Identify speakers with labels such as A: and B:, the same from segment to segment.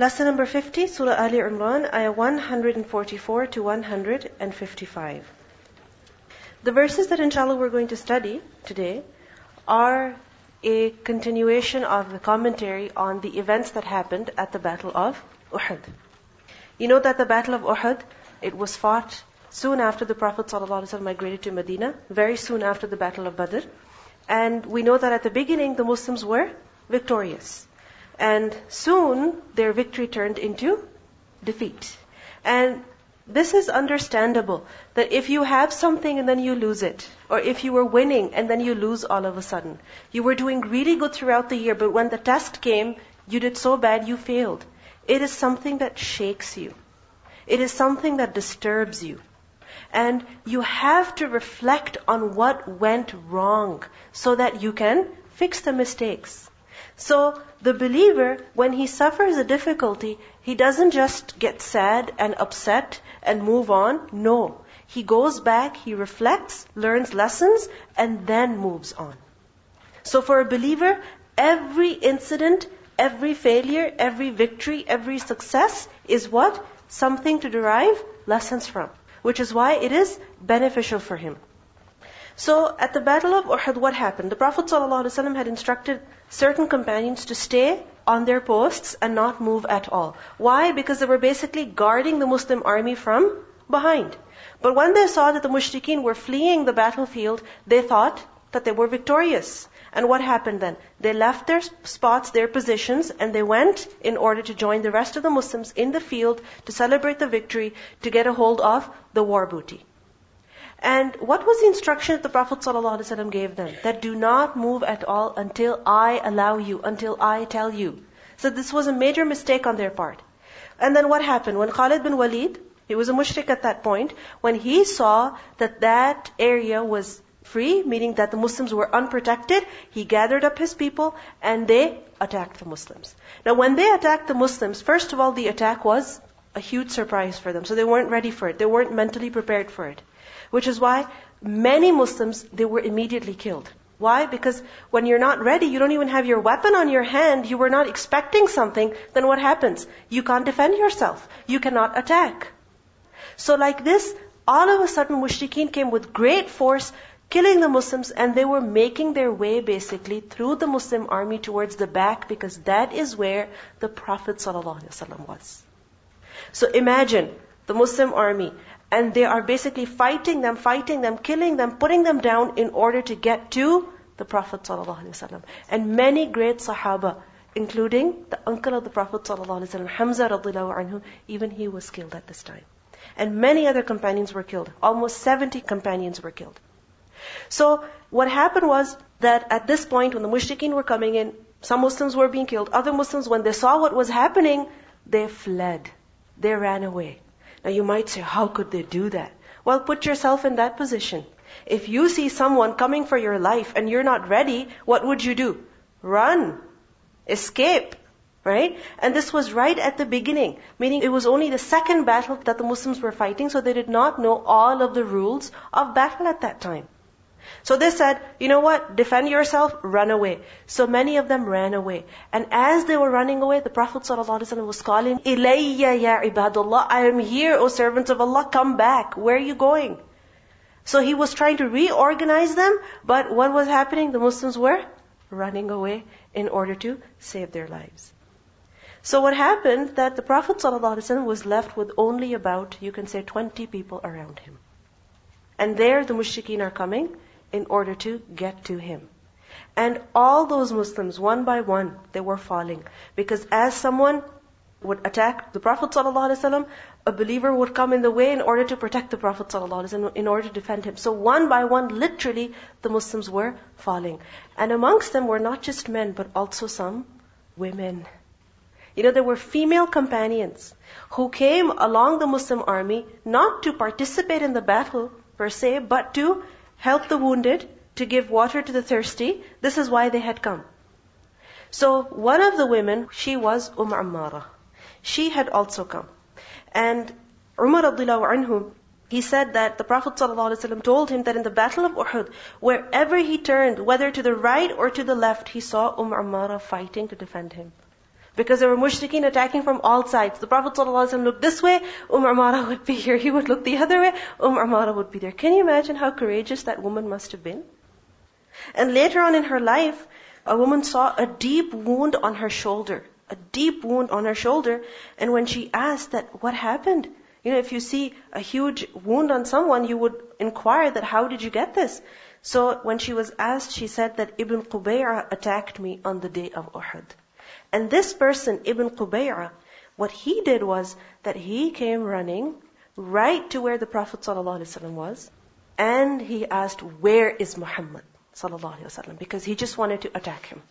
A: Lesson number 50, Surah Ali Imran, ayah 144 to 155. The verses that inshallah we're going to study today are a continuation of the commentary on the events that happened at the Battle of Uhud. You know that the Battle of Uhud, it was fought soon after the Prophet ﷺ migrated to Medina, very soon after the Battle of Badr. And we know that at the beginning the Muslims were victorious. And soon their victory turned into defeat. And this is understandable that if you have something and then you lose it, or if you were winning and then you lose all of a sudden, you were doing really good throughout the year, but when the test came, you did so bad you failed. It is something that shakes you. It is something that disturbs you. And you have to reflect on what went wrong so that you can fix the mistakes. So the believer, when he suffers a difficulty, he doesn't just get sad and upset and move on. No. He goes back, he reflects, learns lessons, and then moves on. So for a believer, every incident, every failure, every victory, every success is what? Something to derive lessons from. Which is why it is beneficial for him. So at the Battle of Uhud, what happened? The Prophet ﷺ had instructed certain companions to stay on their posts and not move at all. Why? Because they were basically guarding the Muslim army from behind. But when they saw that the mushrikeen were fleeing the battlefield, they thought that they were victorious. And what happened then? They left their spots, their positions, and they went in order to join the rest of the Muslims in the field to celebrate the victory, to get a hold of the war booty. And what was the instruction that the Prophet ﷺ gave them? That do not move at all until I allow you, until I tell you. So this was a major mistake on their part. And then what happened? When Khalid bin Walid, he was a mushrik at that point, when he saw that that area was free, meaning that the Muslims were unprotected, he gathered up his people and they attacked the Muslims. Now when they attacked the Muslims, first of all the attack was a huge surprise for them. So they weren't ready for it. They weren't mentally prepared for it. Which is why many Muslims, they were immediately killed. Why? Because when you're not ready, you don't even have your weapon on your hand, you were not expecting something, then what happens? You can't defend yourself. You cannot attack. So like this, all of a sudden mushrikeen came with great force, killing the Muslims, and they were making their way basically through the Muslim army towards the back because that is where the Prophet ﷺ was. So imagine the Muslim army and they are basically fighting them, fighting them, killing them, putting them down in order to get to the Prophet ﷺ. And many great Sahaba, including the uncle of the Prophet ﷺ, Hamza anhu, even he was killed at this time. And many other companions were killed. Almost 70 companions were killed. So what happened was that at this point when the mushrikeen were coming in, some Muslims were being killed. Other Muslims, when they saw what was happening, they fled. They ran away. Now you might say, how could they do that? Well, put yourself in that position. If you see someone coming for your life and you're not ready, what would you do? Run. Escape. Right? And this was right at the beginning, meaning it was only the second battle that the Muslims were fighting, so they did not know all of the rules of battle at that time. So they said, you know what? Defend yourself, run away. So many of them ran away. And as they were running away, the Prophet ﷺ was calling, Ilayya ya ibadullah, I am here, O servants of Allah, come back. Where are you going? So he was trying to reorganize them, but what was happening? The Muslims were running away in order to save their lives. So what happened that the Prophet ﷺ was left with only about, you can say, 20 people around him. And there the mushrikeen are coming, in order to get to him. And all those Muslims, one by one, they were falling. Because as someone would attack the Prophet ﷺ, a believer would come in the way in order to protect the Prophet ﷺ, in order to defend him. So one by one, literally, the Muslims were falling. And amongst them were not just men, but also some women. You know, there were female companions who came along the Muslim army not to participate in the battle per se, but to help the wounded, to give water to the thirsty. This is why they had come. So one of the women, she was Umm Ammara. She had also come. And Umar radiallahu anhu, he said that the Prophet ﷺ told him that in the battle of Uhud, wherever he turned, whether to the right or to the left, he saw Umm Ammara fighting to defend him. Because there were mushrikeen attacking from all sides. The Prophet ﷺ looked this way, Umm Amara would be here. He would look the other way, Umm Amara would be there. Can you imagine how courageous that woman must have been? And later on in her life, a woman saw a deep wound on her shoulder. A deep wound on her shoulder. And when she asked that, what happened? You know, if you see a huge wound on someone, you would inquire that, how did you get this? So when she was asked, she said that Ibn Qubay'a attacked me on the day of Uhud. And this person, Ibn Qubay'ah, what he did was that he came running right to where the Prophet ﷺ was, and he asked, Where is Muhammad? ﷺ, because he just wanted to attack him.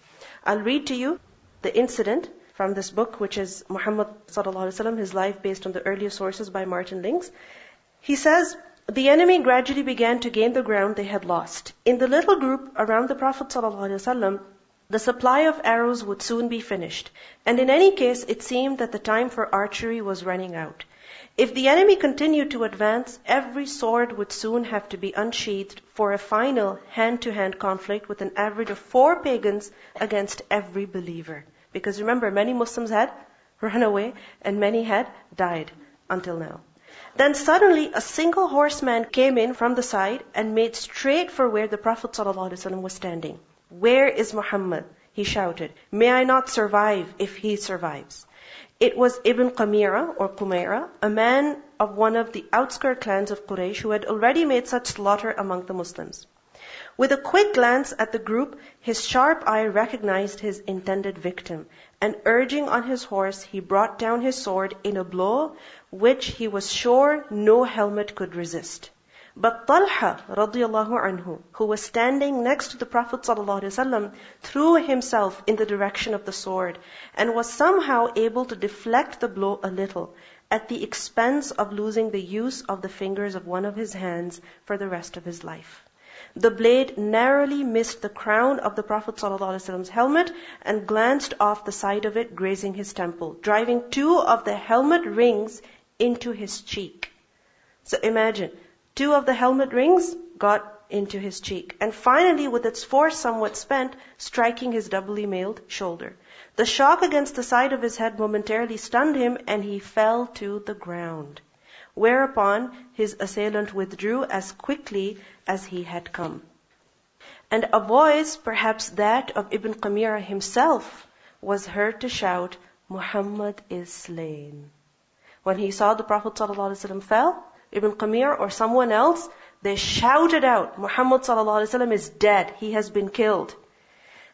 A: I'll read to you the incident from this book, which is Muhammad ﷺ, his life based on the earlier sources by Martin Lings. He says, the enemy gradually began to gain the ground they had lost. In the little group around the Prophet ﷺ, the supply of arrows would soon be finished, and in any case it seemed that the time for archery was running out. If the enemy continued to advance, every sword would soon have to be unsheathed for a final hand-to-hand conflict with an average of four pagans against every believer. Because remember, many Muslims had run away and many had died until now. Then suddenly a single horseman came in from the side and made straight for where the Prophet was standing. Where is Muhammad? He shouted. May I not survive if he survives. It was Ibn Qamira or Qumaira, a man of one of the outskirt clans of Quraysh who had already made such slaughter among the Muslims. With a quick glance at the group, his sharp eye recognized his intended victim, and urging on his horse, he brought down his sword in a blow which he was sure no helmet could resist. But Talha radiallahu anhu, who was standing next to the Prophet ﷺ, threw himself in the direction of the sword and was somehow able to deflect the blow a little at the expense of losing the use of the fingers of one of his hands for the rest of his life. The blade narrowly missed the crown of the Prophet ﷺ's helmet and glanced off the side of it, grazing his temple, driving two of the helmet rings into his cheek. So imagine, two of the helmet rings got into his cheek. And finally, with its force somewhat spent, striking his doubly mailed shoulder. The shock against the side of his head momentarily stunned him and he fell to the ground. Whereupon his assailant withdrew as quickly as he had come. And a voice, perhaps that of Ibn Qamira himself, was heard to shout, Muhammad is slain. When he saw the Prophet ﷺ fell, Ibn Qamir or someone else, they shouted out, Muhammad ﷺ is dead, he has been killed.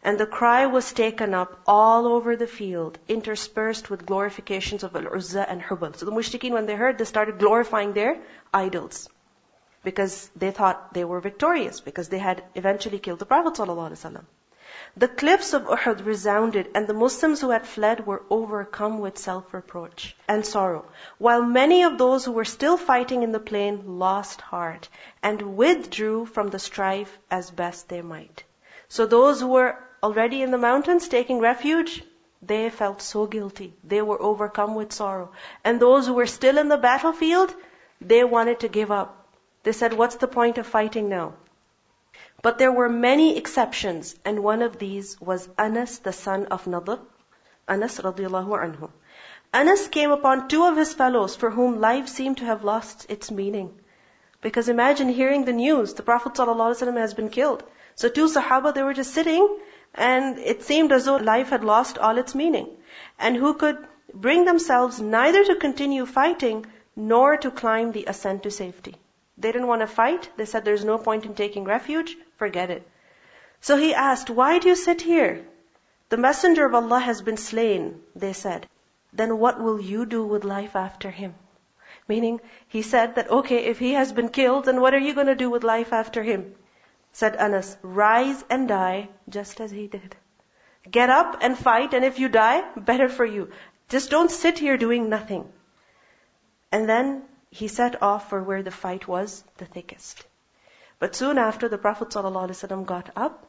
A: And the cry was taken up all over the field, interspersed with glorifications of Al-Uzza and Hubal. So the mushrikeen, when they heard, they started glorifying their idols. Because they thought they were victorious, because they had eventually killed the Prophet ﷺ. The cliffs of Uhud resounded and the Muslims who had fled were overcome with self-reproach and sorrow, while many of those who were still fighting in the plain lost heart and withdrew from the strife as best they might. So those who were already in the mountains taking refuge, they felt so guilty. They were overcome with sorrow. And those who were still in the battlefield, they wanted to give up. They said, what's the point of fighting now? But there were many exceptions, and one of these was Anas, the son of Nadr, Anas radiallahu anhu. Anas came upon two of his fellows for whom life seemed to have lost its meaning. Because imagine hearing the news, the Prophet ﷺ has been killed. So two Sahaba, they were just sitting, and it seemed as though life had lost all its meaning. And who could bring themselves neither to continue fighting, nor to climb the ascent to safety. They didn't want to fight. They said there's no point in taking refuge. Forget it. So he asked, why do you sit here? The messenger of Allah has been slain, they said. Then what will you do with life after him? Meaning, he said that, okay, if he has been killed, then what are you going to do with life after him? Said Anas, rise and die just as he did. Get up and fight, and if you die, better for you. Just don't sit here doing nothing. And then he set off for where the fight was the thickest. But soon after, the Prophet ﷺ got up,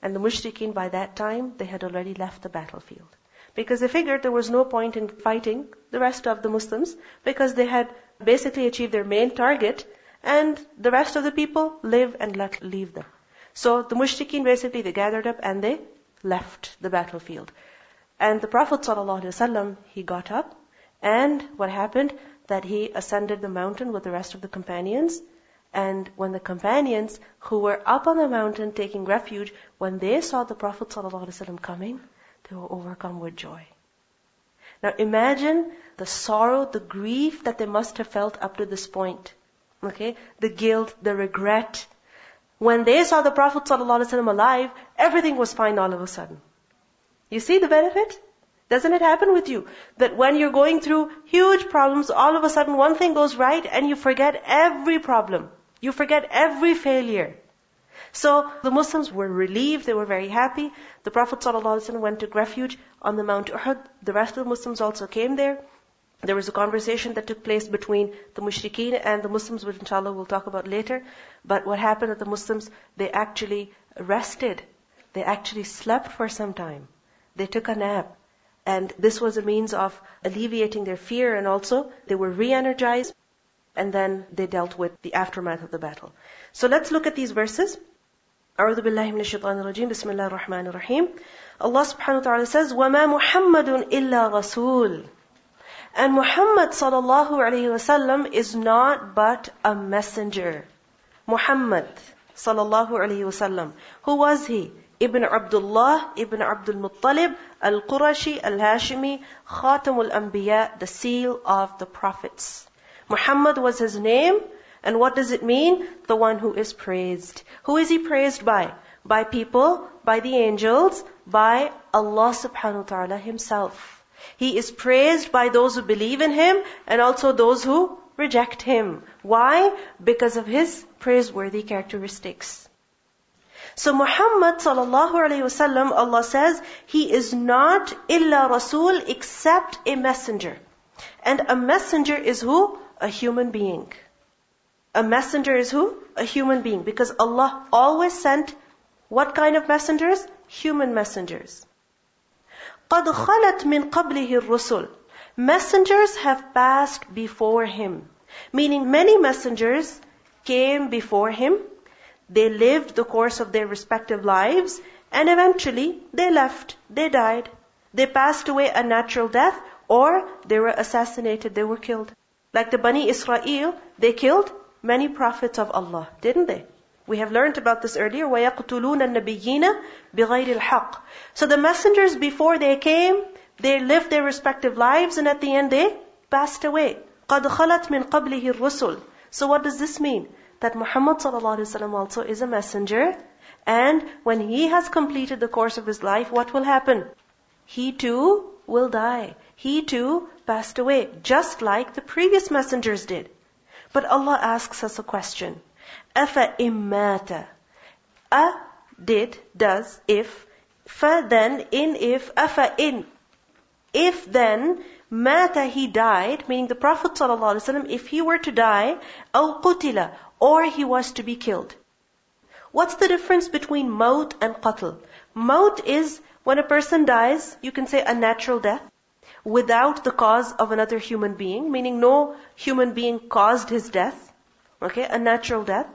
A: and the mushrikeen by that time, they had already left the battlefield. Because they figured there was no point in fighting the rest of the Muslims, because they had basically achieved their main target, and the rest of the people live and let leave them. So the mushrikeen basically, they gathered up and they left the battlefield. And the Prophet ﷺ, he got up, and what happened? That he ascended the mountain with the rest of the companions. And when the companions who were up on the mountain taking refuge, when they saw the Prophet ﷺ coming, they were overcome with joy. Now imagine the sorrow, the grief that they must have felt up to this point. Okay? The guilt, the regret. When they saw the Prophet ﷺ alive, everything was fine all of a sudden. You see the benefit? Doesn't it happen with you? That when you're going through huge problems, all of a sudden one thing goes right and you forget every problem. You forget every failure. So the Muslims were relieved, they were very happy. The Prophet ﷺ went to refuge on the Mount Uhud. The rest of the Muslims also came there. There was a conversation that took place between the mushrikeen and the Muslims, which inshallah we'll talk about later. But what happened with the Muslims, they actually rested. They actually slept for some time. They took a nap. And this was a means of alleviating their fear and also they were re-energized and then they dealt with the aftermath of the battle. So let's look at these verses. أعوذ بالله من الشيطان الرجيم بسم الله الرحمن الرحيم Allah subhanahu wa ta'ala says وما محمد إلا رسول And Muhammad sallallahu alayhi wasallam is not but a messenger. Muhammad sallallahu alayhi wasallam. Who was he? Ibn Abdullah, Ibn Abdul Muttalib, Al-Qurashi, Al-Hashimi, Khatam al-Anbiya, the seal of the prophets. Muhammad was his name, and what does it mean? The one who is praised. Who is he praised by? By people, by the angels, by Allah subhanahu wa ta'ala himself. He is praised by those who believe in him and also those who reject him. Why? Because of his praiseworthy characteristics. So Muhammad sallallahu alayhi wasallam, Allah says, he is not illa rasul except a messenger. And a messenger is who? A human being. A messenger is who? A human being. Because Allah always sent what kind of messengers? Human messengers. قَدْ خَلَتْ مِنْ قَبْلِهِ الرُّسُلُ Messengers have passed before him. Meaning many messengers came before him they lived the course of their respective lives and eventually they left. They died. They passed away a natural death or they were assassinated. They were killed. Like the Bani Israel, they killed many prophets of Allah, didn't they? We have learned about this earlier. وَيَقْتُلُونَ النَّبِيِّينَ بِغَيْرِ الْحَقِّ So the messengers before they came, they lived their respective lives and at the end they passed away. قَدْ خَلَتْ مِنْ قَبْلِهِ الرُّسُلُ So what does this mean? that Muhammad ﷺ also is a messenger. And when he has completed the course of his life, what will happen? He too will die. He too passed away, just like the previous messengers did. But Allah asks us a question. Afa immata. A did, does, if. Fa then, in if, afa in. If then, mata he died, meaning the Prophet ﷺ, if he were to die, aw or he was to be killed. What's the difference between maut and qatl? Maut is when a person dies, you can say a natural death, without the cause of another human being, meaning no human being caused his death. Okay, a natural death.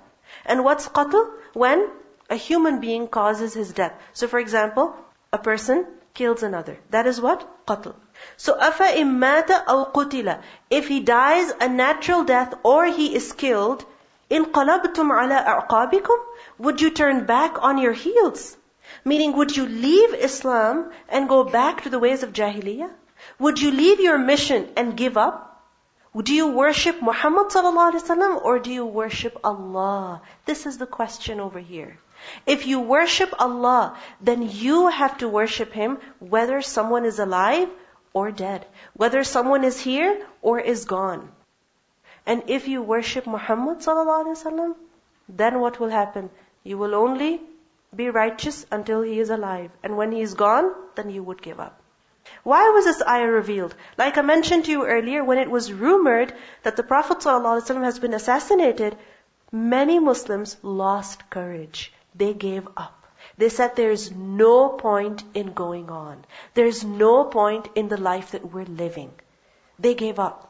A: And what's qatl? When a human being causes his death. So for example, a person kills another. That is what? Qatl. So, afa immata aw qutila. If he dies a natural death or he is killed, انقلبتم على أعقابكم? Would you turn back on your heels? Meaning, would you leave Islam and go back to the ways of Jahiliyyah? Would you leave your mission and give up? Do you worship Muhammad sallallahu or do you worship Allah? This is the question over here. If you worship Allah, then you have to worship Him whether someone is alive or dead, whether someone is here or is gone. And if you worship Muhammad sallallahu then what will happen? You will only be righteous until he is alive. And when he is gone, then you would give up. Why was this ayah revealed? Like I mentioned to you earlier, when it was rumored that the Prophet ﷺ has been assassinated, many Muslims lost courage. They gave up. They said there's no point in going on. There's no point in the life that we're living. They gave up.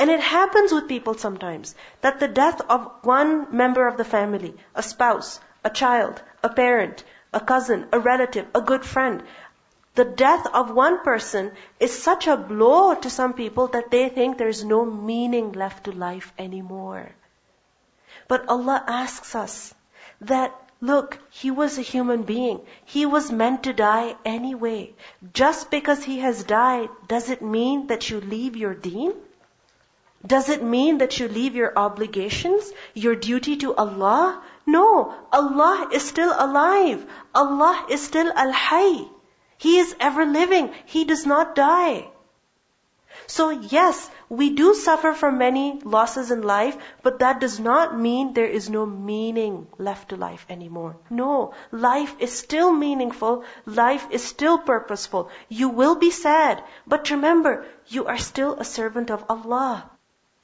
A: And it happens with people sometimes that the death of one member of the family, a spouse, a child, a parent, a cousin, a relative, a good friend, The death of one person is such a blow to some people that they think there's no meaning left to life anymore. But Allah asks us that, look, he was a human being. He was meant to die anyway. Just because he has died, does it mean that you leave your deen? Does it mean that you leave your obligations, your duty to Allah? No, Allah is still alive. Allah is still Al-Hayy. He is ever living. He does not die. So yes, we do suffer from many losses in life, but that does not mean there is no meaning left to life anymore. No, life is still meaningful. Life is still purposeful. You will be sad, but remember, you are still a servant of Allah.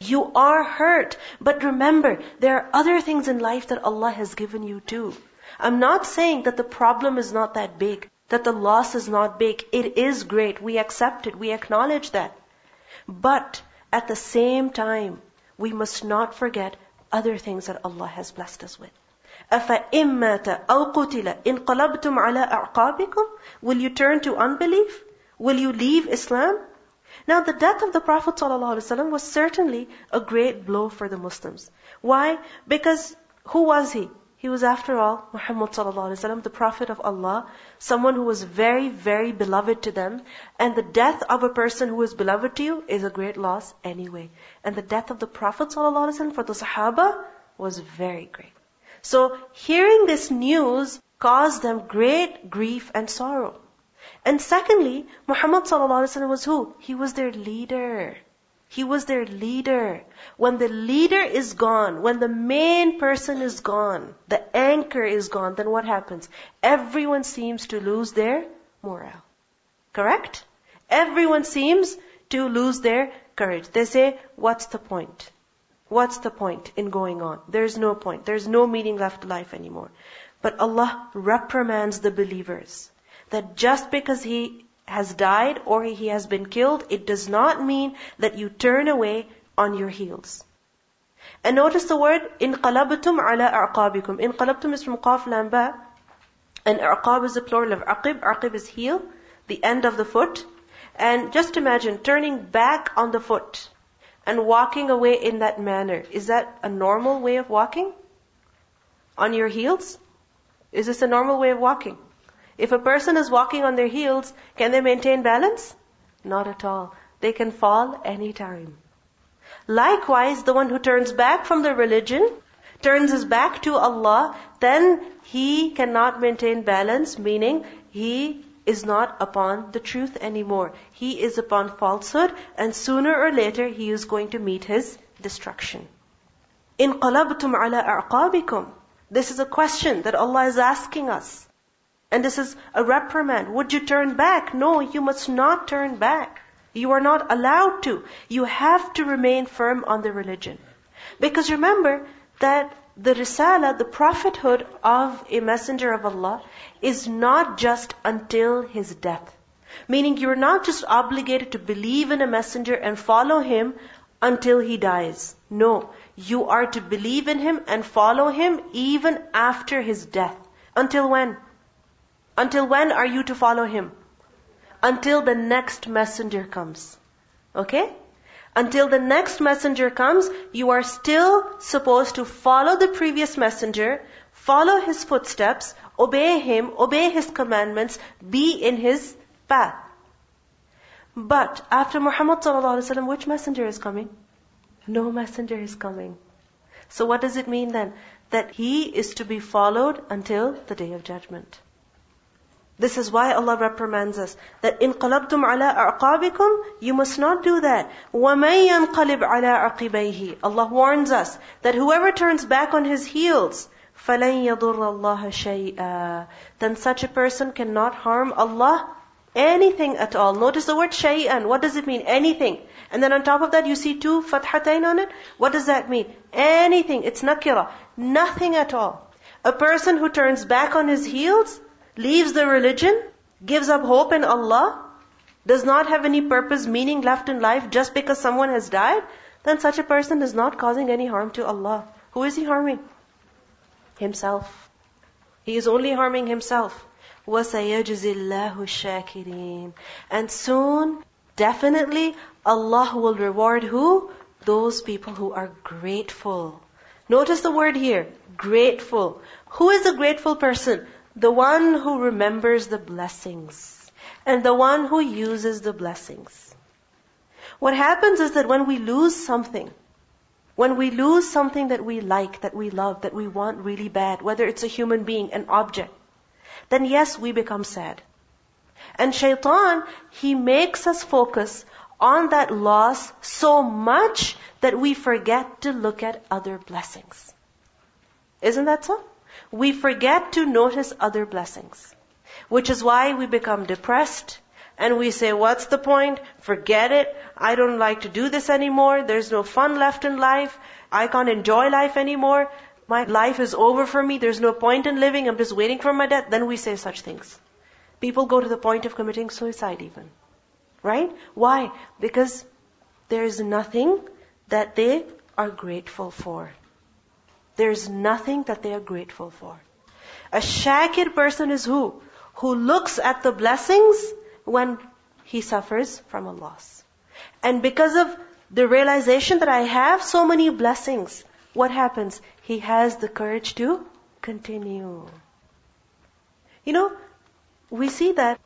A: You are hurt, but remember, there are other things in life that Allah has given you too. I'm not saying that the problem is not that big, that the loss is not big. It is great. We accept it. We acknowledge that. But at the same time, we must not forget other things that Allah has blessed us with. أَفَإِن مَّاتَ أَوْ قُتِلَ إِن قَلَبْتُمْ عَلَىٰ أَعْقَابِكُمْ Will you turn to unbelief? Will you leave Islam? Now, the death of the Prophet ﷺ was certainly a great blow for the Muslims. Why? Because who was he? He was, after all, Muhammad ﷺ, the Prophet of Allah, someone who was very, very beloved to them. And the death of a person who is beloved to you is a great loss anyway. And the death of the Prophet ﷺ for the Sahaba was very great. So, hearing this news caused them great grief and sorrow. And secondly, Muhammad was who? He was their leader. He was their leader. When the leader is gone, when the main person is gone, the anchor is gone, then what happens? Everyone seems to lose their morale. Correct? Everyone seems to lose their courage. They say, what's the point? What's the point in going on? There's no point. There's no meaning left to life anymore. But Allah reprimands the believers that just because he has died or he has been killed, it does not mean that you turn away on your heels. And notice the word in inqalabtum ala a'qabikum. Inqalabtum is from qaf lamba, and aqab is the plural of aqib. Aqib is heel, the end of the foot. And just imagine turning back on the foot and walking away in that manner. Is that a normal way of walking? On your heels? Is this a normal way of walking? If a person is walking on their heels, can they maintain balance? Not at all. They can fall any time. Likewise, the one who turns back from the religion, turns his back to Allah, then he cannot maintain balance, meaning he is not upon the truth anymore. He is upon falsehood, and sooner or later he is going to meet his destruction. In qalabtum ala a'qabikum. This is a question that Allah is asking us. And this is a reprimand. Would you turn back? No, you must not turn back. You are not allowed to. You have to remain firm on the religion. Because remember that the risala, the prophethood of a messenger of Allah, is not just until his death. Meaning you're not just obligated to believe in a messenger and follow him until he dies. No. You are to believe in him and follow him even after his death. Until when? Until when are you to follow him? Until the next messenger comes. Okay? Until the next messenger comes, you are still supposed to follow the previous messenger, follow his footsteps, obey him, obey his commandments, be in his path. But after Muhammad ﷺ, which messenger is coming? No messenger is coming. So what does it mean then? That he is to be followed until the day of judgment. This is why Allah reprimands us that in qalabtum ala a'qabikum, you must not do that. وَمَن يَنْقَلِبْ عَلَىٰ عَقِبَيْهِ Allah warns us that whoever turns back on his heels, فَلَن يَضُرَّ اللَّهَ شَيْئًا Then such a person cannot harm Allah anything at all. Notice the word shay'an. What does it mean? Anything. And then on top of that you see two fathatain on it. What does that mean? Anything. It's nakira. Nothing at all. A person who turns back on his heels, leaves the religion, gives up hope in Allah, does not have any purpose, meaning left in life just because someone has died, then such a person is not causing any harm to Allah. Who is he harming? Himself. He is only harming himself. وَسَيَجْزِي اللَّهُ الشَّاكِرِينَ And soon, definitely, Allah will reward who? Those people who are grateful. Notice the word here, grateful. Who is a grateful person? The one who remembers the blessings. And the one who uses the blessings. What happens is that when we lose something, when we lose something that we like, that we love, that we want really bad, whether it's a human being, an object, then yes, we become sad. And shaitan, he makes us focus on that loss so much that we forget to look at other blessings. Isn't that so? We forget to notice other blessings. Which is why we become depressed and we say, what's the point? Forget it. I don't like to do this anymore. There's no fun left in life. I can't enjoy life anymore. My life is over for me. There's no point in living. I'm just waiting for my death. Then we say such things. People go to the point of committing suicide even. Right? Why? Because there is nothing that they are grateful for. There's nothing that they are grateful for. A shakir person is who? Who looks at the blessings when he suffers from a loss. And because of the realization that I have so many blessings, what happens? He has the courage to continue. You know, we see that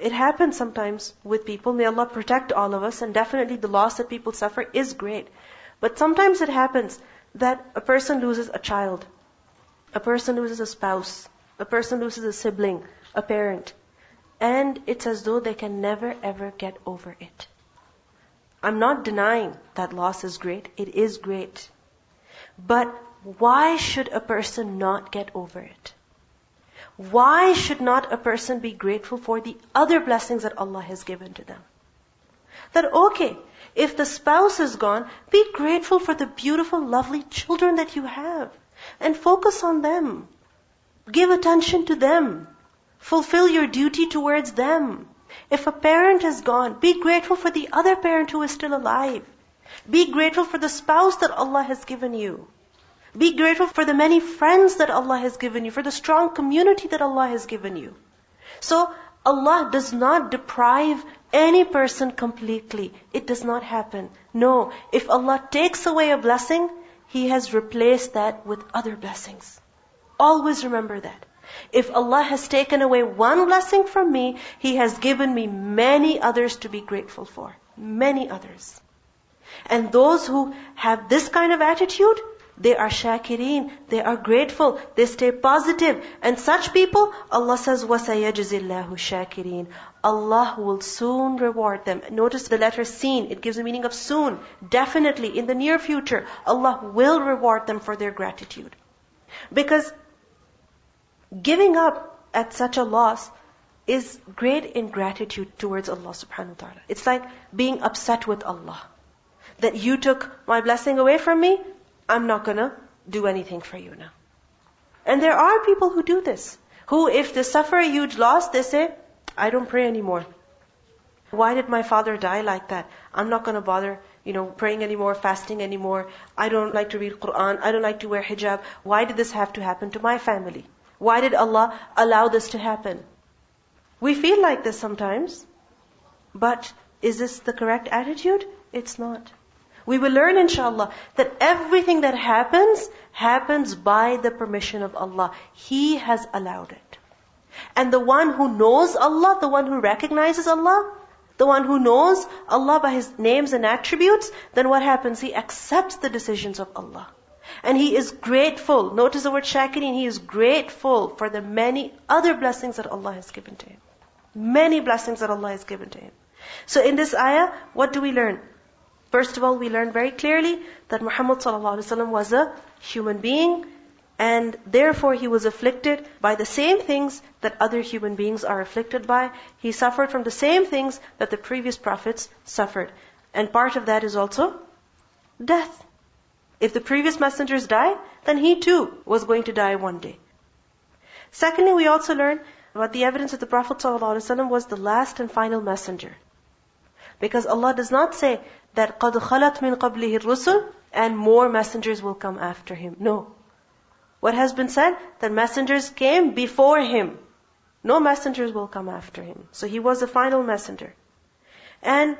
A: it happens sometimes with people. May Allah protect all of us, and definitely the loss that people suffer is great. But sometimes it happens that a person loses a child, a person loses a spouse, a person loses a sibling, a parent, and it's as though they can never ever get over it. I'm not denying that loss is great. It is great. But why should a person not get over it? Why should not a person be grateful for the other blessings that Allah has given to them? That okay, if the spouse is gone, be grateful for the beautiful, lovely children that you have. And focus on them. Give attention to them. Fulfill your duty towards them. If a parent is gone, be grateful for the other parent who is still alive. Be grateful for the spouse that Allah has given you. Be grateful for the many friends that Allah has given you, for the strong community that Allah has given you. So, Allah does not deprive any person completely. It does not happen. No. If Allah takes away a blessing, He has replaced that with other blessings. Always remember that. If Allah has taken away one blessing from me, He has given me many others to be grateful for. Many others. And those who have this kind of attitude, they are shakireen. They are grateful. They stay positive. And such people, Allah says, وَسَيَجْزِ اللَّهُ شَاكِرِينَ Allah will soon reward them. Notice the letter seen. It gives the meaning of soon. Definitely, in the near future, Allah will reward them for their gratitude. Because giving up at such a loss is great ingratitude towards Allah subhanahu wa ta'ala. It's like being upset with Allah. That you took my blessing away from me, I'm not gonna do anything for you now. And there are people who do this. Who, if they suffer a huge loss, they say, I don't pray anymore. Why did my father die like that? I'm not gonna bother, you know, praying anymore, fasting anymore. I don't like to read Quran. I don't like to wear hijab. Why did this have to happen to my family? Why did Allah allow this to happen? We feel like this sometimes. But is this the correct attitude? It's not. We will learn inshallah that everything that happens, happens by the permission of Allah. He has allowed it. And the one who knows Allah, the one who recognizes Allah, the one who knows Allah by His names and attributes, then what happens? He accepts the decisions of Allah. And he is grateful. Notice the word shakirin. He is grateful for the many other blessings that Allah has given to him. Many blessings that Allah has given to him. So in this ayah, what do we learn? First of all, we learn very clearly that Muhammad ﷺ was a human being and therefore he was afflicted by the same things that other human beings are afflicted by. He suffered from the same things that the previous prophets suffered. And part of that is also death. If the previous messengers die, then he too was going to die one day. Secondly, we also learn about the evidence that the Prophet ﷺ was the last and final messenger. Because Allah does not say that قَدْ خَلَتْ مِنْ قَبْلِهِ الرُّسُلُ and more messengers will come after him. No. What has been said? That messengers came before him. No messengers will come after him. So he was the final messenger. And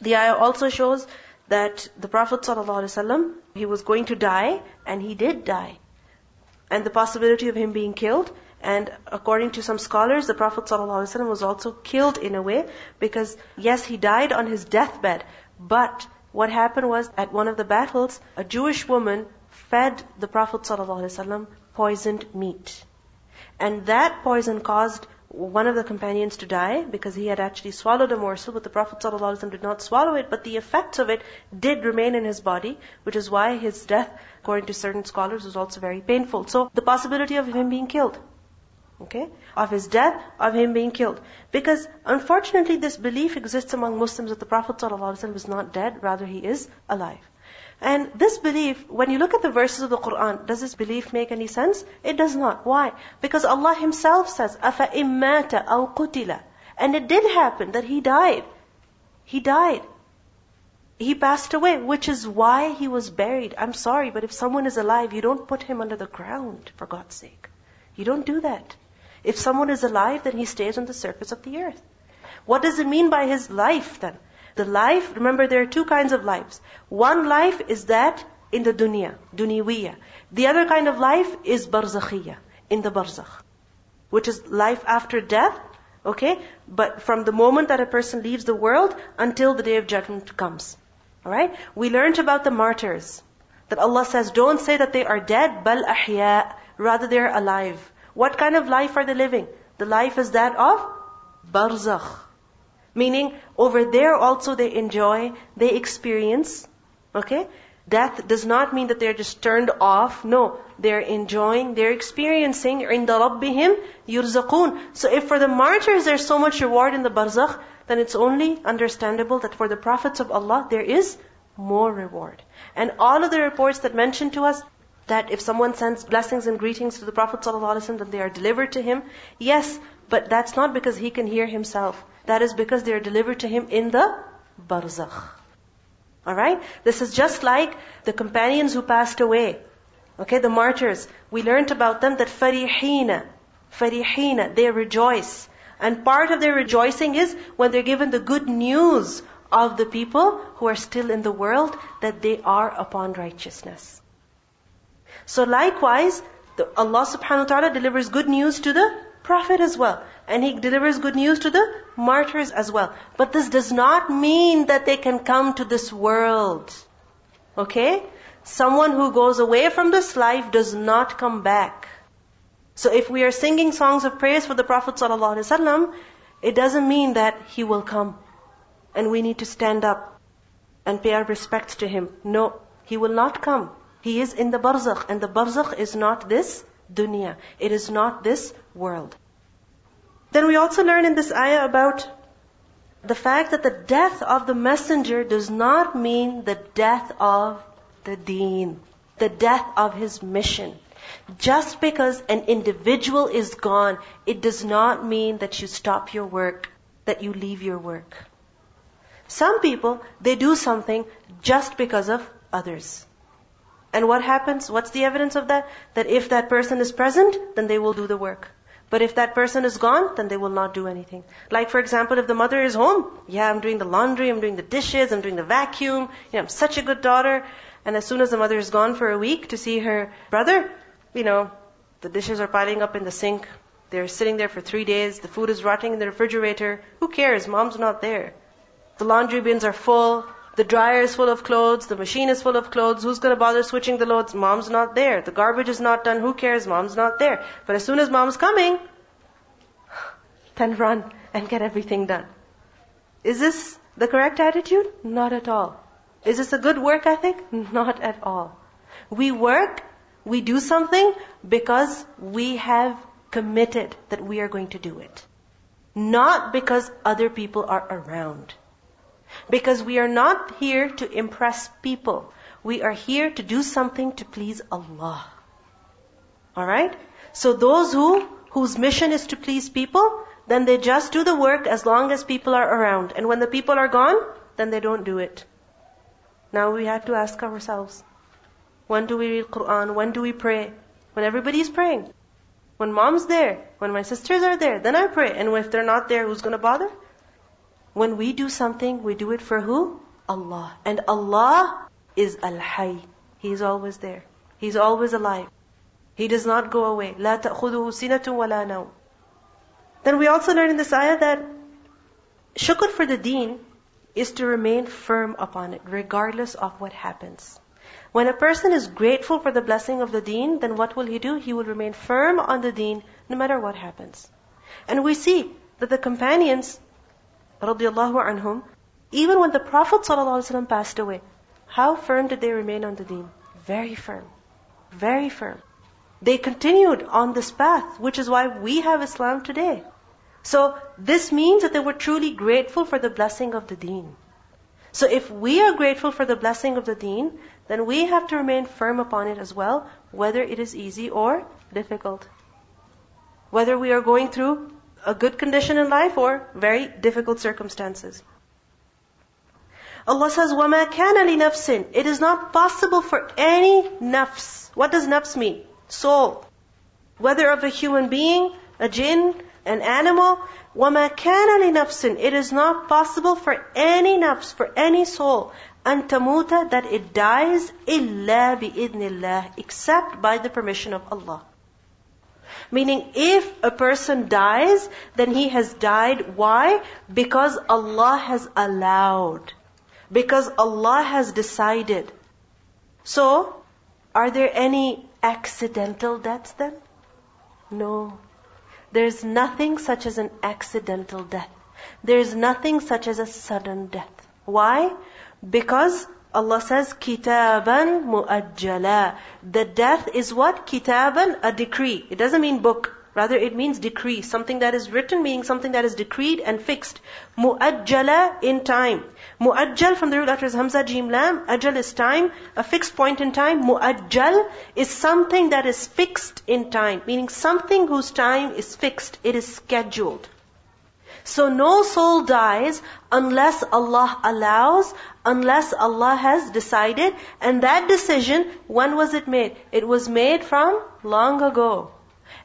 A: the ayah also shows that the Prophet ﷺ, he was going to die, and he did die. And the possibility of him being killed, and according to some scholars, the Prophet ﷺ was also killed in a way, because yes, he died on his deathbed, but what happened was, at one of the battles, a Jewish woman fed the Prophet ﷺ poisoned meat. And that poison caused one of the companions to die because he had actually swallowed a morsel, but the Prophet ﷺ did not swallow it, but the effects of it did remain in his body, which is why his death, according to certain scholars, was also very painful. So the possibility of him being killed. Okay? Of his death, of him being killed. Because unfortunately this belief exists among Muslims that the Prophet ﷺ is not dead, rather he is alive. And this belief, when you look at the verses of the Quran, does this belief make any sense? It does not. Why? Because Allah Himself says, أَفَإِمَّاتَ أَوْ قُتِلَ And it did happen that He died. He died. He passed away, which is why He was buried. I'm sorry, but if someone is alive, you don't put him under the ground, for God's sake. You don't do that. If someone is alive, then he stays on the surface of the earth. What does it mean by his life then? The life, remember there are two kinds of lives. One life is that in the dunya, dunyawiya. The other kind of life is barzakhiyya, in the barzakh. Which is life after death, okay? But from the moment that a person leaves the world until the day of judgment comes. Alright? We learned about the martyrs. That Allah says, don't say that they are dead, bal ahya. Rather they are alive. What kind of life are they living? The life is that of barzakh. Meaning, over there also they enjoy, they experience, okay? Death does not mean that they're just turned off. No, they're enjoying, they're experiencing عِنْدَ رَبِّهِمْ يُرْزَقُونَ So if for the martyrs there's so much reward in the barzakh, then it's only understandable that for the prophets of Allah there is more reward. And all of the reports that mention to us that if someone sends blessings and greetings to the Prophet ﷺ, then they are delivered to him. Yes, but that's not because he can hear himself. That is because they are delivered to him in the barzakh. Alright? This is just like the companions who passed away. Okay, the martyrs. We learned about them that farihina, farihina, they rejoice. And part of their rejoicing is when they're given the good news of the people who are still in the world that they are upon righteousness. So likewise, Allah subhanahu wa ta'ala delivers good news to the Prophet as well. And He delivers good news to the martyrs as well. But this does not mean that they can come to this world. Okay? Someone who goes away from this life does not come back. So if we are singing songs of praise for the Prophet ﷺ, it doesn't mean that he will come. And we need to stand up and pay our respects to him. No, he will not come. He is in the barzakh, and the barzakh is not this dunya. It is not this world. Then we also learn in this ayah about the fact that the death of the messenger does not mean the death of the deen, the death of his mission. Just because an individual is gone, it does not mean that you stop your work, that you leave your work. Some people, they do something just because of others. And what happens? What's the evidence of that? That if that person is present, then they will do the work. But if that person is gone, then they will not do anything. Like for example, if the mother is home, yeah, I'm doing the laundry, I'm doing the dishes, I'm doing the vacuum, you know, I'm such a good daughter. And as soon as the mother is gone for a week to see her brother, you know, the dishes are piling up in the sink. They're sitting there for three days. The food is rotting in the refrigerator. Who cares? Mom's not there. The laundry bins are full. The dryer is full of clothes. The machine is full of clothes. Who's going to bother switching the loads? Mom's not there. The garbage is not done. Who cares? Mom's not there. But as soon as mom's coming, then run and get everything done. Is this the correct attitude? Not at all. Is this a good work ethic? Not at all. We work, we do something because we have committed that we are going to do it. Not because other people are around. Because we are not here to impress people. We are here to do something to please Allah. Alright? So those who, whose mission is to please people, then they just do the work as long as people are around. And when the people are gone, then they don't do it. Now we have to ask ourselves, when do we read Quran? When do we pray? When everybody is praying. When mom's there, when my sisters are there, then I pray. And if they're not there, who's to bother? When we do something, we do it for who? Allah. And Allah is Al-Hayy. He is always there. He's always alive. He does not go away. لا تأخذه سنة ولا نوم. Then we also learn in this ayah that shukr for the deen is to remain firm upon it, regardless of what happens. When a person is grateful for the blessing of the deen, then what will he do? He will remain firm on the deen no matter what happens. And we see that the companions, radiallahu anhum, even when the Prophet ﷺ passed away, how firm did they remain on the deen? Very firm. Very firm. They continued on this path, which is why we have Islam today. So this means that they were truly grateful for the blessing of the deen. So if we are grateful for the blessing of the deen, then we have to remain firm upon it as well, whether it is easy or difficult. Whether we are going through a good condition in life or very difficult circumstances. Allah says, وَمَا كَانَ لِنَفْسٍ It is not possible for any nafs. What does nafs mean? Soul. Whether of a human being, a jinn, an animal, وَمَا كَانَ لِنَفْسٍ It is not possible for any nafs, for any soul, أن تموت that it dies إلا بإذن الله except by the permission of Allah. Meaning if a person dies, then he has died. Why? Because Allah has allowed. Because Allah has decided. So, are there any accidental deaths then? No. There's nothing such as an accidental death. There's nothing such as a sudden death. Why? Because Allah says, kitaban muajjala. The death is what? Kitaban, a decree. It doesn't mean book. Rather, it means decree. Something that is written, meaning something that is decreed and fixed. Muajjala in time. Muajjal from the root letters Hamza, Jim, Lam. Is time, a fixed point in time. Muajjal is something that is fixed in time, meaning something whose time is fixed. It is scheduled. So no soul dies unless Allah allows, unless Allah has decided. And that decision, when was it made? It was made from long ago.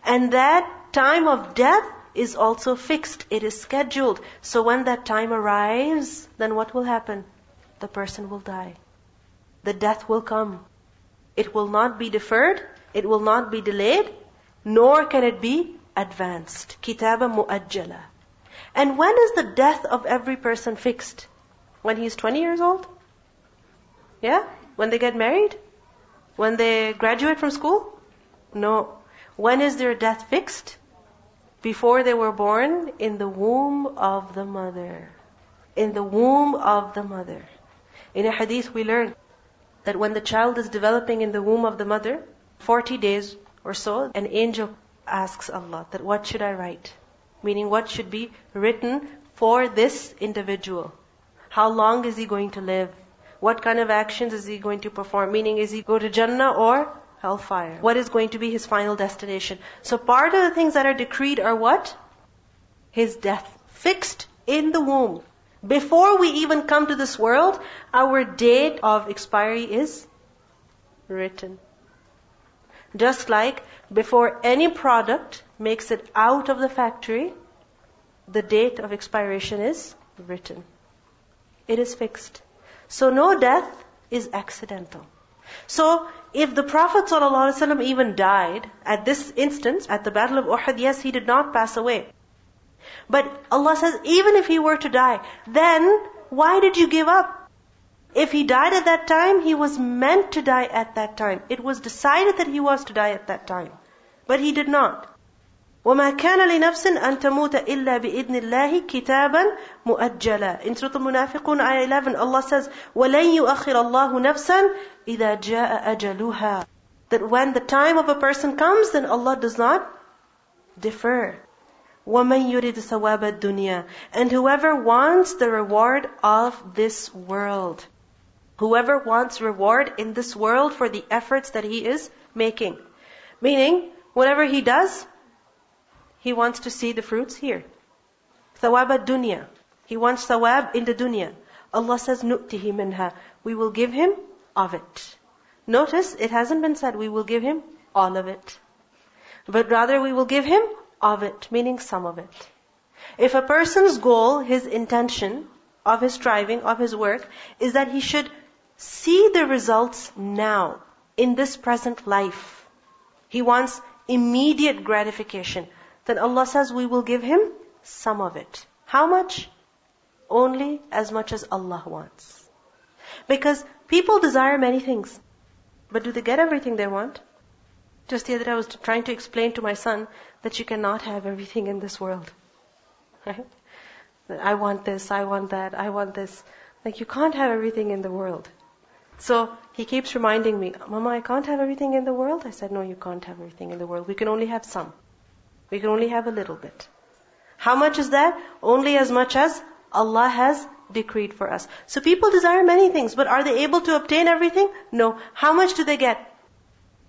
A: And that time of death is also fixed. It is scheduled. So when that time arrives, then what will happen? The person will die. The death will come. It will not be deferred. It will not be delayed. Nor can it be advanced. Kitaba mu'ajjala. And when is the death of every person fixed? When he's 20 years old? Yeah? When they get married? When they graduate from school? No. When is their death fixed? Before they were born, in the womb of the mother. In the womb of the mother. In a hadith we learn that when the child is developing in the womb of the mother, 40 days or so, an angel asks Allah that what should I write? Meaning what should be written for this individual. How long is he going to live? What kind of actions is he going to perform? Meaning is he go to Jannah or hellfire? What is going to be his final destination? So part of the things that are decreed are what? His death. Fixed in the womb. Before we even come to this world, our date of expiry is written. Just like before any product makes it out of the factory, the date of expiration is written. It is fixed. So no death is accidental. So if the Prophet ﷺ even died at this instance, at the Battle of Uhud, yes, he did not pass away. But Allah says, even if he were to die, then why did you give up? If he died at that time, he was meant to die at that time. It was decided that he was to die at that time. But he did not. وَمَا كَانَ لِنَفْسٍ أَن تَمُوتَ إِلَّا بِإِذْنِ اللَّهِ كِتَابًا مُؤَجَّلًا In Surah Al-Munafiqun, ayah 11, Allah says, وَلَن يُؤَخِّرَ اللَّهُ نَفْسًا إِذَا جَاءَ أَجَلُهَا That when the time of a person comes, then Allah does not defer. وَمَن يُرِدْ ثَوَابَ الدُّنْيَا And whoever wants the reward of this world. Whoever wants reward in this world for the efforts that he is making. Meaning, whatever he does, he wants to see the fruits here. Thawab dunya. He wants thawab in the dunya. Allah says, nu'tihi minha. We will give him of it. Notice, it hasn't been said we will give him all of it. but rather we will give him of it, meaning some of it. If a person's goal, his intention of his striving, of his work, is that he should see the results now, in this present life. He wants immediate gratification. Then Allah says we will give him some of it. How much? Only as much as Allah wants. Because people desire many things. But do they get everything they want? Just the other day I was trying to explain to my son that you cannot have everything in this world. Right? I want this, I want that, I want this. Like you can't have everything in the world. So he keeps reminding me, Mama, I can't have everything in the world. I said, No, you can't have everything in the world. We can only have some. We can only have a little bit. How much is that? Only as much as Allah has decreed for us. So people desire many things, but are they able to obtain everything? No. How much do they get?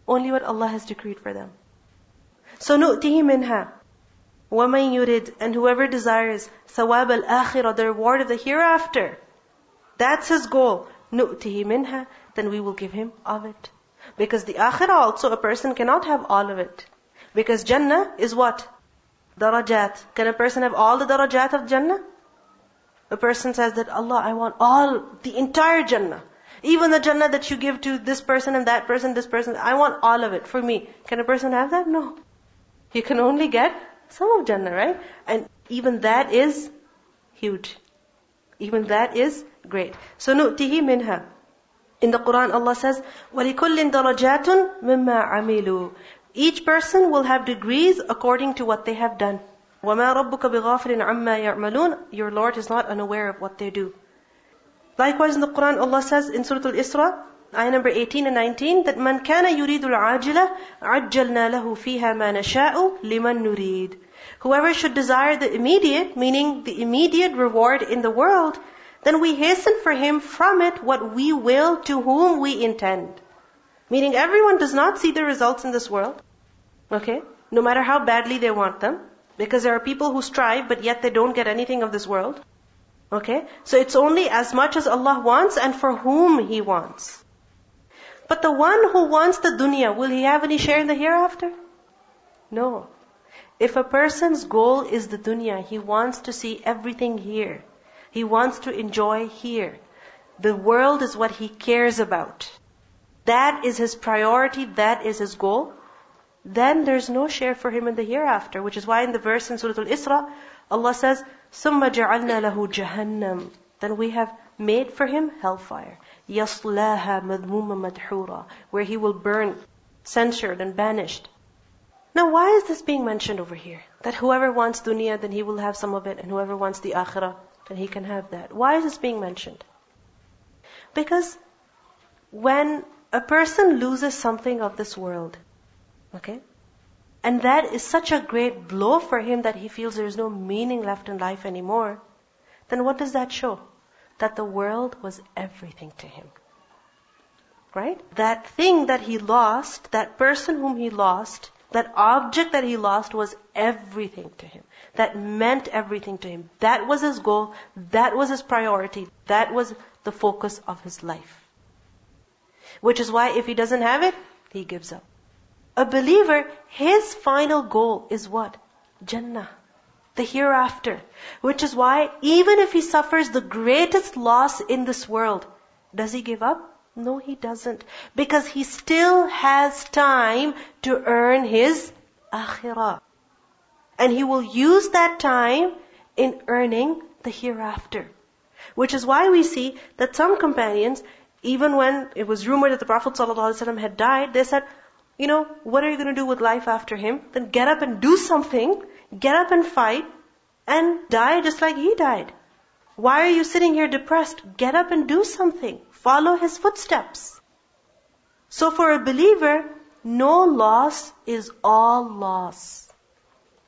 A: Only what Allah has decreed for them. So نُؤْتِهِ مِنْهَا وَمَنْ يُرِدْ And whoever desires ثواب الآخرة, the reward of the hereafter, that's his goal. نُؤْتِهِ مِنْهَا Then we will give him of it. Because the akhirah also, a person cannot have all of it. Because Jannah is what? Darajat. Can a person have all the darajat of Jannah? A person says that, Allah, I want all, the entire Jannah. Even the Jannah that you give to this person and that person, this person, I want all of it for me. Can a person have that? No. You can only get some of Jannah, right? And even that is huge. Even that is great. So نُؤْتِهِ minha. In the Quran, Allah says, وَلِكُلٍّ دَرَجَاتٌ مِمَّا عَمِلُوا Each person will have degrees according to what they have done. وَمَا رَبُّكَ بِغَافِلٍ عَمَّا يَعْمَلُونَ Your Lord is not unaware of what they do. Likewise in the Quran, Allah says in Surah Al-Isra, ayah number 18 and 19, that مَنْ كَانَ يُرِيدُ الْعَاجِلَةِ عَجَّلْنَا لَهُ فِيهَا مَا نَشَاءُ لِمَنْ نُرِيدُ Whoever should desire the immediate, meaning the immediate reward in the world, then we hasten for him from it what we will to whom we intend. Meaning everyone does not see the results in this world. Okay? No matter how badly they want them. Because there are people who strive, but yet they don't get anything of this world. Okay? So it's only as much as Allah wants and for whom He wants. But the one who wants the dunya, will he have any share in the hereafter? No. If a person's goal is the dunya, he wants to see everything here. He wants to enjoy here. The world is what he cares about That is his priority, that is his goal. Then there's no share for him in the hereafter, which is why in the verse in Surah Al-Isra, Allah says, ثُمَّ جَعَلْنَا لَهُ جَهَنَّمْ Then we have made for him hellfire. يَصْلَاهَا مَذْمُومًا مَدْحُورًا Where he will burn, censured and banished. Now why is this being mentioned over here? That whoever wants dunya, then he will have some of it, and whoever wants the akhirah, then he can have that. Why is this being mentioned? Because when a person loses something of this world, okay, and that is such a great blow for him that he feels there is no meaning left in life anymore, then what does that show? That the world was everything to him. Right? That thing that he lost, that person whom he lost, that object that he lost was everything to him. That meant everything to him. That was his goal. That was his priority. That was the focus of his life. Which is why if he doesn't have it, he gives up. A believer, his final goal is what? Jannah. The hereafter. Which is why even if he suffers the greatest loss in this world, does he give up? No, he doesn't. Because he still has time to earn his akhirah. And he will use that time in earning the hereafter. Which is why we see that some companions, even when it was rumored that the Prophet ﷺ had died, they said, you know, what are you going to do with life after him? Then get up and do something, get up and fight, and die just like he died. Why are you sitting here depressed? Get up and do something. Follow his footsteps. So for a believer, no loss is all loss.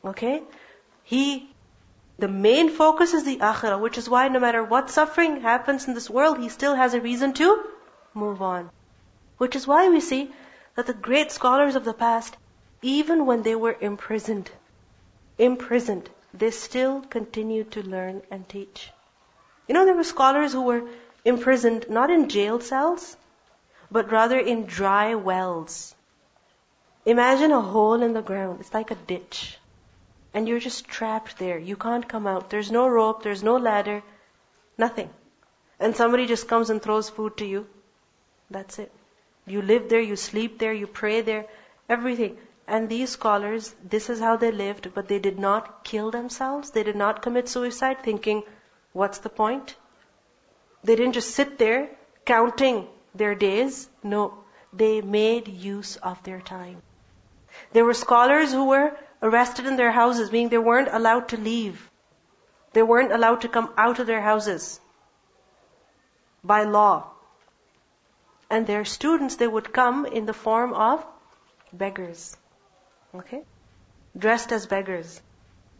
A: Okay? He, the main focus is the akhirah, which is why no matter what suffering happens in this world, he still has a reason to move on. Which is why we see that the great scholars of the past, even when they were imprisoned, imprisoned, they still continued to learn and teach. You know, there were scholars who were imprisoned not in jail cells, but rather in dry wells. Imagine a hole in the ground. It's like a ditch. And you're just trapped there. You can't come out. There's no rope, there's no ladder, nothing. And somebody just comes and throws food to you. That's it. You live there, you sleep there, you pray there, everything. And these scholars, this is how they lived, but they did not kill themselves. They did not commit suicide thinking, what's the point? They didn't just sit there counting their days. No, they made use of their time. There were scholars who were arrested in their houses, meaning they weren't allowed to leave. They weren't allowed to come out of their houses by law. And their students, they would come in the form of beggars. Okay? Dressed as beggars.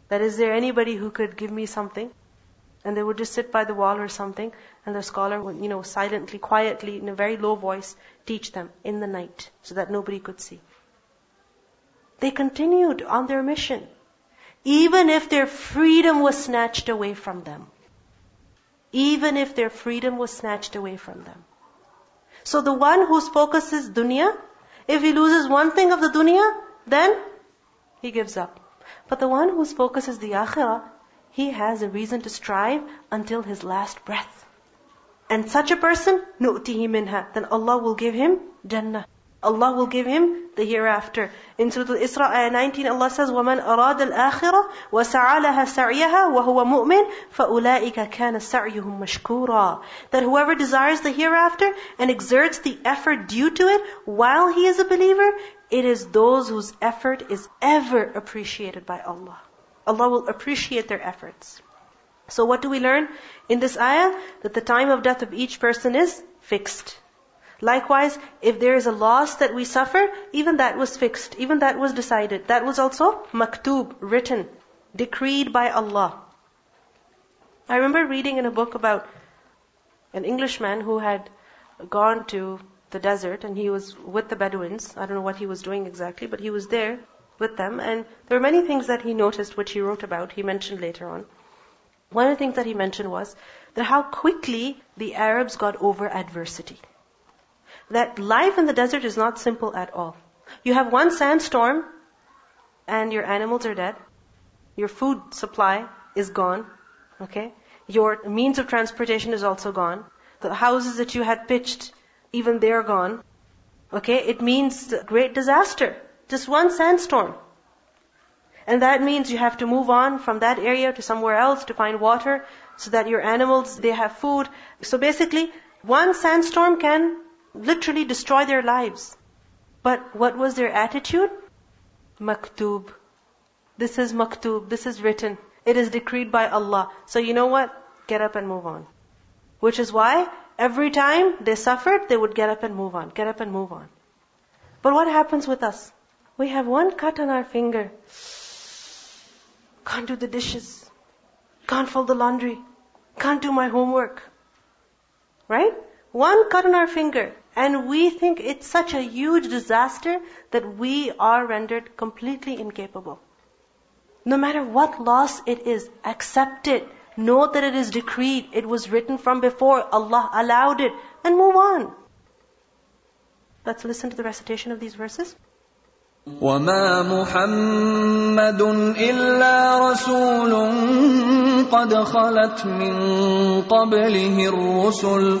A: That is there anybody who could give me something? And they would just sit by the wall or something, and the scholar would, you know, silently, quietly, in a very low voice, teach them in the night, so that nobody could see. They continued on their mission, even if their freedom was snatched away from them. Even if their freedom was snatched away from them. So the one whose focus is dunya, if he loses one thing of the dunya, then he gives up. But the one whose focus is the akhirah, he has a reason to strive until his last breath. And such a person, نُؤْتِهِ مِنْهَا Then Allah will give him Jannah. Allah will give him the hereafter. In Surah Al-Isra, ayah 19, Allah says, وَمَنْ أَرَادَ الْآخِرَةِ وَسَعَى لَهَا سَعْيَهَا وَهُوَ مُؤْمِنٌ فَأُولَٰئِكَ كَانَ سَعْيُهُمْ مَشْكُورًا That whoever desires the hereafter and exerts the effort due to it while he is a believer, it is those whose effort is ever appreciated by Allah. Allah will appreciate their efforts. So what do we learn in this ayah? That the time of death of each person is fixed. Likewise, if there is a loss that we suffer, even that was fixed, even that was decided. That was also maktub, written, decreed by Allah. I remember reading in a book about an Englishman who had gone to the desert and he was with the Bedouins. I don't know what he was doing exactly, but he was there with them and there were many things that he noticed which he wrote about, he mentioned later on. One of the things that he mentioned was that how quickly the Arabs got over adversity that life in the desert is not simple at all. You have one sandstorm and your animals are dead. Your food supply is gone. Okay? Your means of transportation is also gone. The houses that you had pitched, even they're gone. Okay? It means great disaster. Just one sandstorm. And that means you have to move on from that area to somewhere else to find water so that your animals, they have food. So basically, one sandstorm can literally destroy their lives. But what was their attitude? Maktub. This is maktub. This is written. It is decreed by Allah. So you know what? Get up and move on. Which is why every time they suffered, they would get up and move on. Get up and move on. But what happens with us? We have one cut on our finger. Can't do the dishes. Can't fold the laundry. Can't do my homework. Right? One cut on our finger. And we think it's such a huge disaster that we are rendered completely incapable. No matter what loss it is, accept it. Know that it is decreed. It was written from before. Allah allowed it. And move on. Let's listen to the recitation of these verses.
B: وما محمد الا رسول قد خلت من قبله الرسل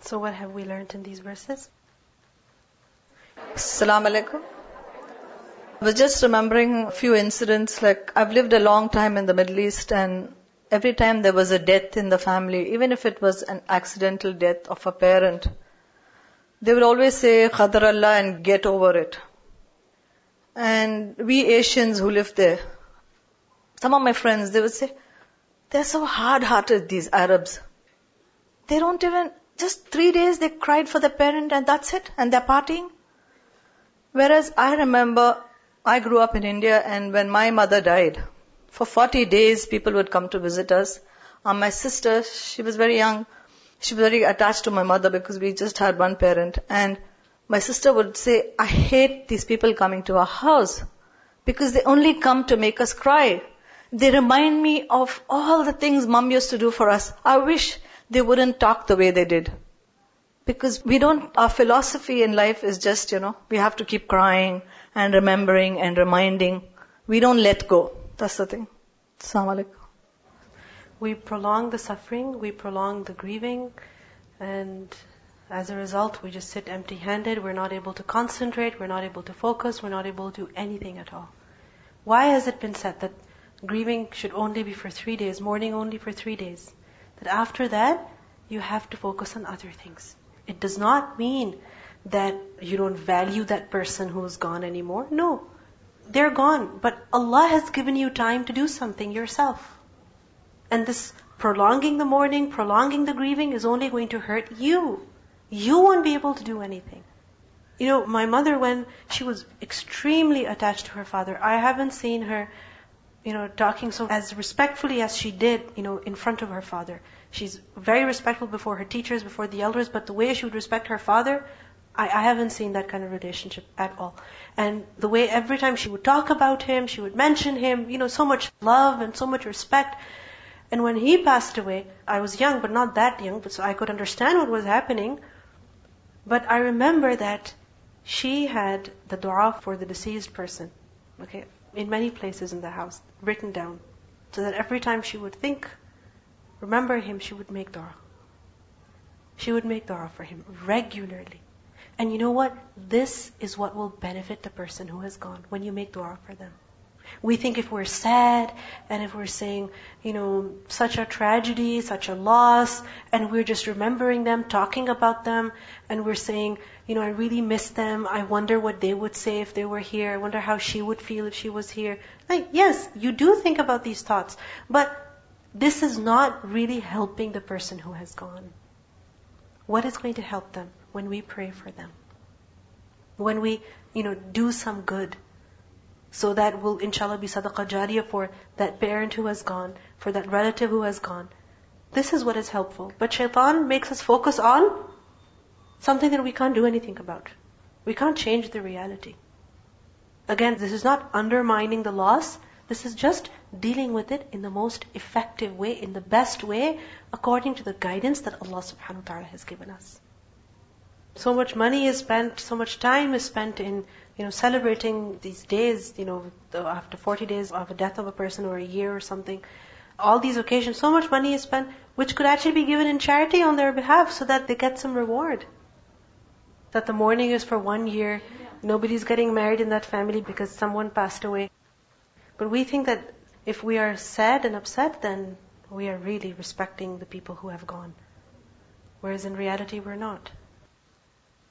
A: So what have we learned in these verses?
C: Assalamu alaikum. I was just remembering a few incidents. Like I've lived a long time in the Middle East, and every time there was a death in the family, even if it was an accidental death of a parent, they would always say Khadar Allah and get over it. And we Asians who live there, some of my friends, they would say, they're so hard-hearted, these Arabs. They don't even, just three days they cried for their parent and that's it, and they're partying. Whereas I remember, I grew up in India and when my mother died, for 40 days people would come to visit us. And my sister, she was very young, she was very attached to my mother because we just had one parent. And my sister would say, I hate these people coming to our house because they only come to make us cry. They remind me of all the things mom used to do for us. I wish they wouldn't talk the way they did. Because we don't, our philosophy in life is just, you know, we have to keep crying and remembering and reminding. We don't let go. That's the thing. Assalamu.
A: We prolong the suffering, we prolong the grieving, and as a result, we just sit empty handed. We're not able to concentrate, we're not able to focus, we're not able to do anything at all. Why has it been said that grieving should only be for three days, mourning only for three days? That after that, you have to focus on other things. It does not mean that you don't value that person who's gone anymore. No. They're gone. But Allah has given you time to do something yourself. And this prolonging the mourning, prolonging the grieving is only going to hurt you. You won't be able to do anything. You know, my mother, when she was extremely attached to her father, I haven't seen her, you know, talking so as respectfully as she did, you know, in front of her father. She's very respectful before her teachers, before the elders, but the way she would respect her father, I, I haven't seen that kind of relationship at all. And the way every time she would talk about him, she would mention him, you know, so much love and so much respect. And when he passed away, I was young, but not that young, but so I could understand what was happening. But I remember that she had the dua for the deceased person, okay, in many places in the house, written down. So that every time she would think, remember him, she would make dua. She would make dua for him regularly. And you know what? This is what will benefit the person who has gone when you make dua for them. We think if we're sad and if we're saying, you know, such a tragedy, such a loss, and we're just remembering them, talking about them, and we're saying, you know, I really miss them. I wonder what they would say if they were here. I wonder how she would feel if she was here. Like, yes, you do think about these thoughts, but this is not really helping the person who has gone. What is going to help them when we pray for them? When we, you know, do some good so that will inshallah be sadaqah jariyah for that parent who has gone, for that relative who has gone. This is what is helpful. But shaitan makes us focus on something that we can't do anything about. We can't change the reality. Again, this is not undermining the loss. This is just dealing with it in the most effective way, in the best way, according to the guidance that Allah subhanahu wa ta'ala has given us. So much money is spent, so much time is spent in you know, celebrating these days, you know, after 40 days of the death of a person or a year or something, all these occasions, so much money is spent, which could actually be given in charity on their behalf so that they get some reward. That the mourning is for one year, nobody's getting married in that family because someone passed away. But we think that if we are sad and upset, then we are really respecting the people who have gone. Whereas in reality, we're not.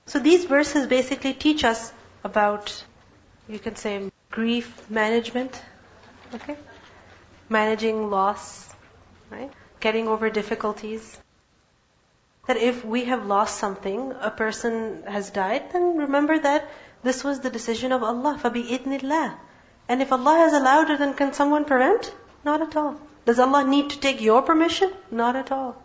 A: So these verses basically teach us about, you can say, grief management, okay? Managing loss, right? Getting over difficulties. That if we have lost something, a person has died, then remember that this was the decision of Allah, فَبِإِذْنِ اللَّهِ And if Allah has allowed it, then can someone prevent? Not at all. Does Allah need to take your permission? Not at all.